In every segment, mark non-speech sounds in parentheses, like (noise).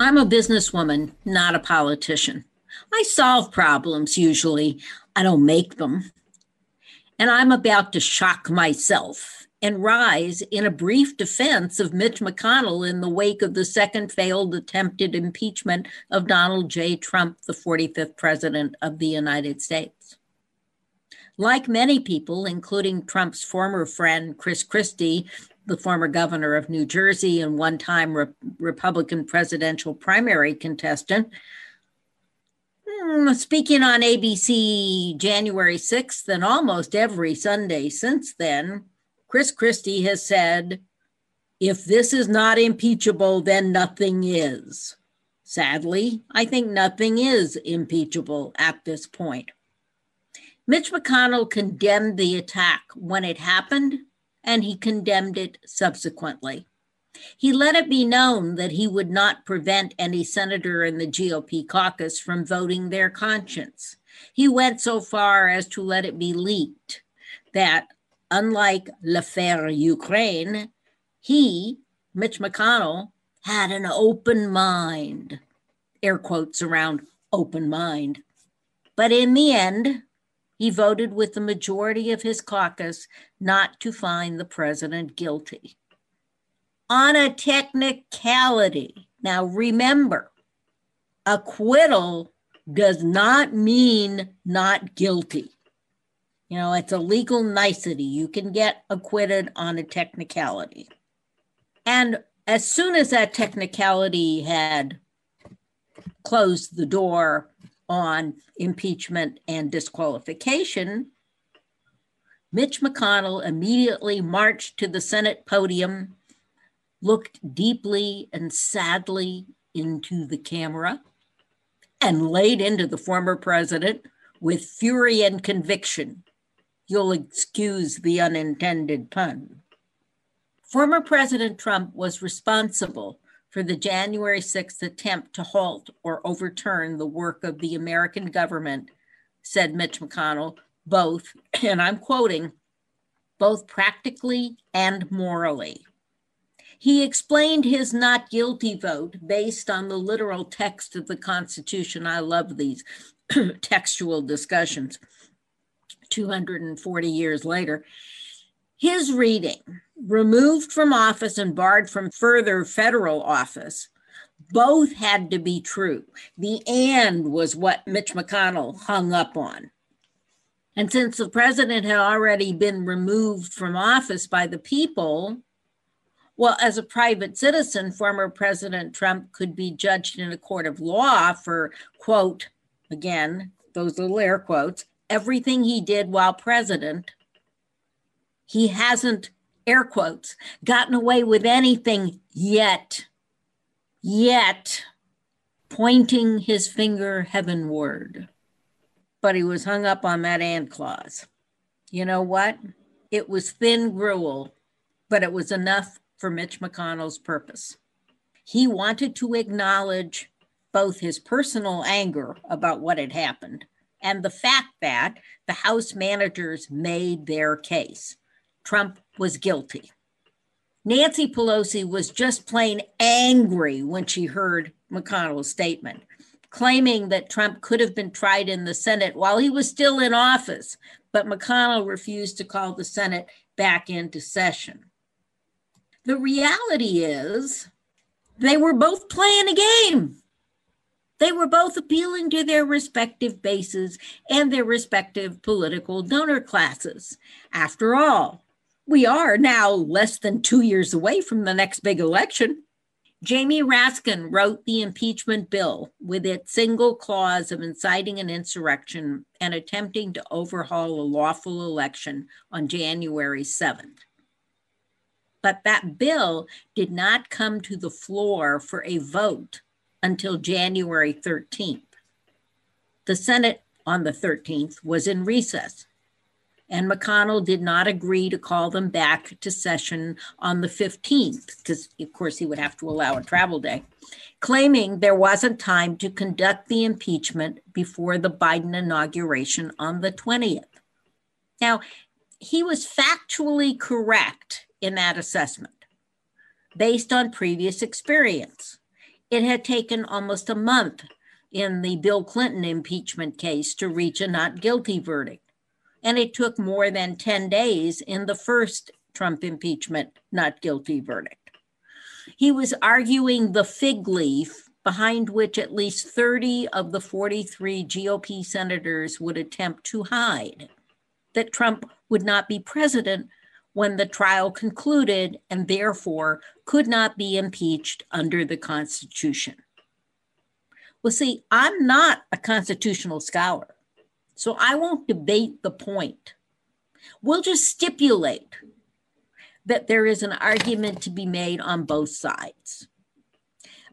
I'm a businesswoman, not a politician. I solve problems usually, I don't make them. And I'm about to shock myself and rise in a brief defense of Mitch McConnell in the wake of the second failed attempted impeachment of Donald J. Trump, the 45th President of the United States. Like many people, including Trump's former friend Chris Christie, the former governor of New Jersey and one time Re- Republican presidential primary contestant, hmm, speaking on ABC January 6th and almost every Sunday since then, Chris Christie has said, if this is not impeachable, then nothing is. Sadly, I think nothing is impeachable at this point. Mitch McConnell condemned the attack when it happened, and he condemned it subsequently. He let it be known that he would not prevent any senator in the GOP caucus from voting their conscience. He went so far as to let it be leaked that unlike l'affaire Ukraine, he, Mitch McConnell, had an open mind. Air quotes around open mind. But in the end, he voted with the majority of his caucus not to find the president guilty. On a technicality, now remember, acquittal does not mean not guilty. You know, it's a legal nicety. You can get acquitted on a technicality. And as soon as that technicality had closed the door on impeachment and disqualification, Mitch McConnell immediately marched to the Senate podium, looked deeply and sadly into the camera, and laid into the former president with fury and conviction You'll excuse the unintended pun. Former President Trump was responsible for the January 6th attempt to halt or overturn the work of the American government, said Mitch McConnell, both, (clears throat) and I'm quoting, both practically and morally. He explained his not guilty vote based on the literal text of the Constitution. I love these (clears throat) textual discussions. 240 years later. His reading, removed from office and barred from further federal office, both had to be true. The and was what Mitch McConnell hung up on. And since the president had already been removed from office by the people, well, as a private citizen, former President Trump could be judged in a court of law for, quote, again, those little air quotes, everything he did while president, he hasn't, air quotes, gotten away with anything yet. Yet, pointing his finger heavenward. But he was hung up on that and clause. You know what? It was thin gruel, but it was enough for Mitch McConnell's purpose. He wanted to acknowledge both his personal anger about what had happened and the fact that the House managers made their case. Trump was guilty. Nancy Pelosi was just plain angry when she heard McConnell's statement, claiming that Trump could have been tried in the Senate while he was still in office, but McConnell refused to call the Senate back into session. The reality is, they were both playing a game. They were both appealing to their respective bases and their respective political donor classes. After all, we are now less than two years away from the next big election. Jamie Raskin wrote the impeachment bill with its single clause of inciting an insurrection and attempting to overhaul a lawful election on January 7th. But that bill did not come to the floor for a vote until January 13th. The Senate on the 13th was in recess, and McConnell did not agree to call them back to session on the 15th, because, of course, he would have to allow a travel day, claiming there wasn't time to conduct the impeachment before the Biden inauguration on the 20th. Now, he was factually correct in that assessment based on previous experience. It had taken almost a month in the Bill Clinton impeachment case to reach a not guilty verdict. And it took more than 10 days in the first Trump impeachment not guilty verdict. He was arguing the fig leaf behind which at least 30 of the 43 GOP senators would attempt to hide that Trump would not be president when the trial concluded and therefore could not be impeached under the Constitution. Well, see, I'm not a constitutional scholar, so I won't debate the point. We'll just stipulate that there is an argument to be made on both sides.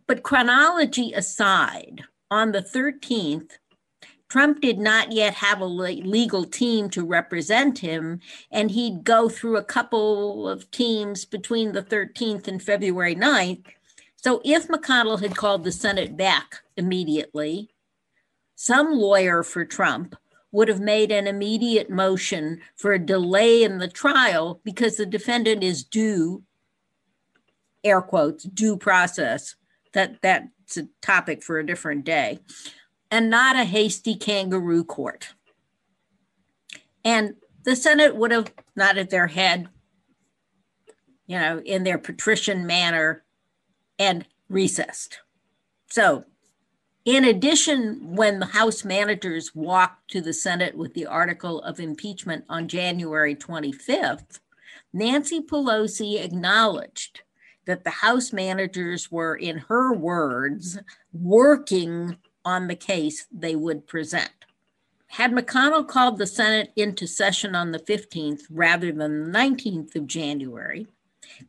But chronology aside, on the 13th, Trump did not yet have a legal team to represent him, and he'd go through a couple of teams between the 13th and February 9th. So if McConnell had called the Senate back immediately, some lawyer for Trump would have made an immediate motion for a delay in the trial because the defendant is due, air quotes, due process. That that's a topic for a different day and not a hasty kangaroo court. And the Senate would have nodded their head, you know, in their patrician manner and recessed. So, in addition, when the House managers walked to the Senate with the article of impeachment on January 25th, Nancy Pelosi acknowledged that the House managers were, in her words, working on the case they would present. Had McConnell called the Senate into session on the 15th rather than the 19th of January,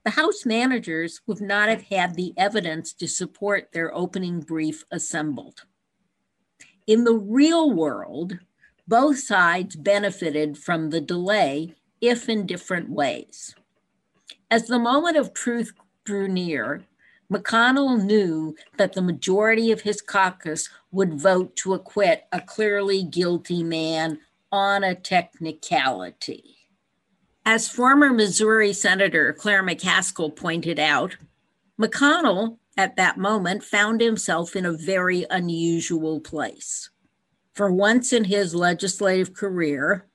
the House managers would not have had the evidence to support their opening brief assembled. In the real world, both sides benefited from the delay, if in different ways. As the moment of truth drew near, McConnell knew that the majority of his caucus would vote to acquit a clearly guilty man on a technicality. As former Missouri Senator Claire McCaskill pointed out, McConnell at that moment found himself in a very unusual place. For once in his legislative career,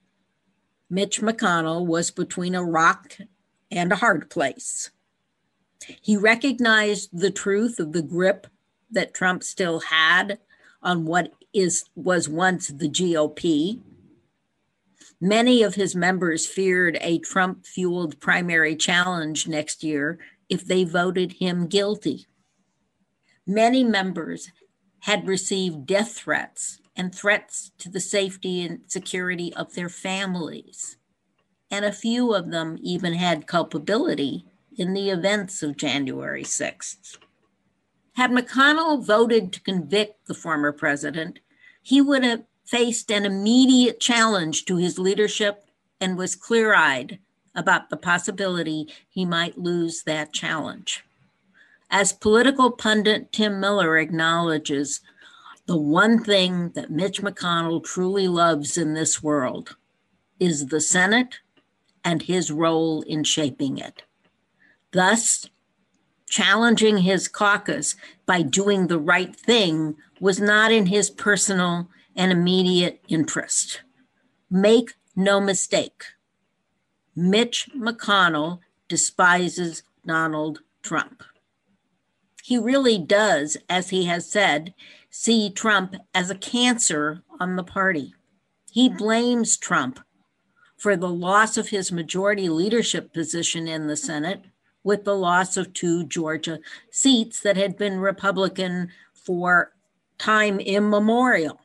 Mitch McConnell was between a rock and a hard place. He recognized the truth of the grip that Trump still had on what is was once the GOP. Many of his members feared a Trump fueled primary challenge next year if they voted him guilty. Many members had received death threats and threats to the safety and security of their families. And a few of them even had culpability in the events of January 6th. Had McConnell voted to convict the former president, he would have faced an immediate challenge to his leadership and was clear eyed about the possibility he might lose that challenge. As political pundit Tim Miller acknowledges, the one thing that Mitch McConnell truly loves in this world is the Senate and his role in shaping it thus challenging his caucus by doing the right thing was not in his personal and immediate interest. Make no mistake, Mitch McConnell despises Donald Trump. He really does, as he has said, see Trump as a cancer on the party. He blames Trump for the loss of his majority leadership position in the Senate with the loss of two Georgia seats that had been Republican for time immemorial.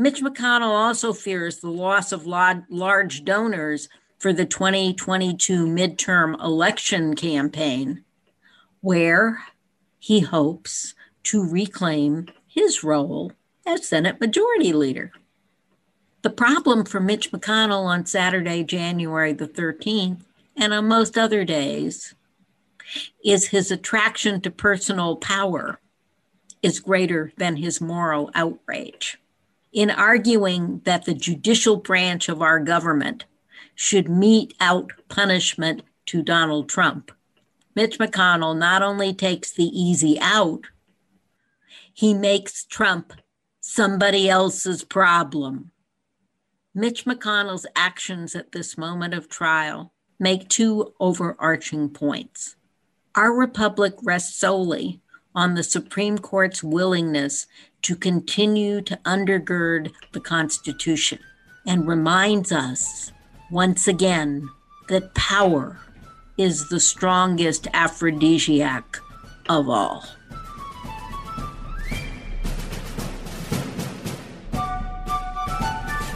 Mitch McConnell also fears the loss of large donors for the 2022 midterm election campaign, where he hopes to reclaim his role as Senate Majority Leader. The problem for Mitch McConnell on Saturday, January the 13th, and on most other days, is his attraction to personal power is greater than his moral outrage. In arguing that the judicial branch of our government should mete out punishment to Donald Trump, Mitch McConnell not only takes the easy out, he makes Trump somebody else's problem. Mitch McConnell's actions at this moment of trial make two overarching points. Our republic rests solely on the Supreme Court's willingness to continue to undergird the Constitution and reminds us once again that power is the strongest aphrodisiac of all.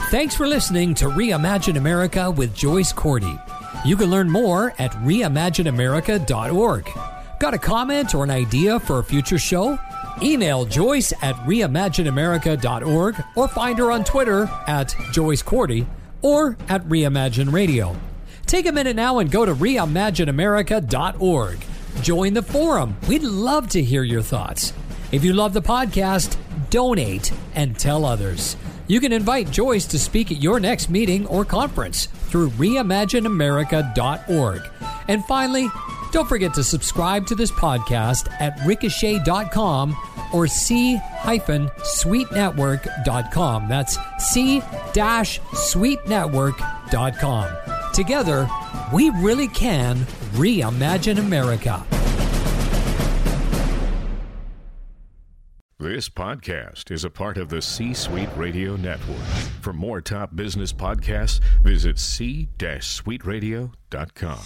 Thanks for listening to Reimagine America with Joyce Cordy. You can learn more at reimagineamerica.org. Got a comment or an idea for a future show? Email Joyce at reimagineamerica.org or find her on Twitter at Joyce Cordy or at Reimagine Radio. Take a minute now and go to reimagineamerica.org. Join the forum. We'd love to hear your thoughts. If you love the podcast, donate and tell others. You can invite Joyce to speak at your next meeting or conference through reimagineamerica.org. And finally, don't forget to subscribe to this podcast at ricochet.com or c-suitenetwork.com. That's c-suitenetwork.com. Together, we really can reimagine America. This podcast is a part of the C Suite Radio Network. For more top business podcasts, visit c-suiteradio.com.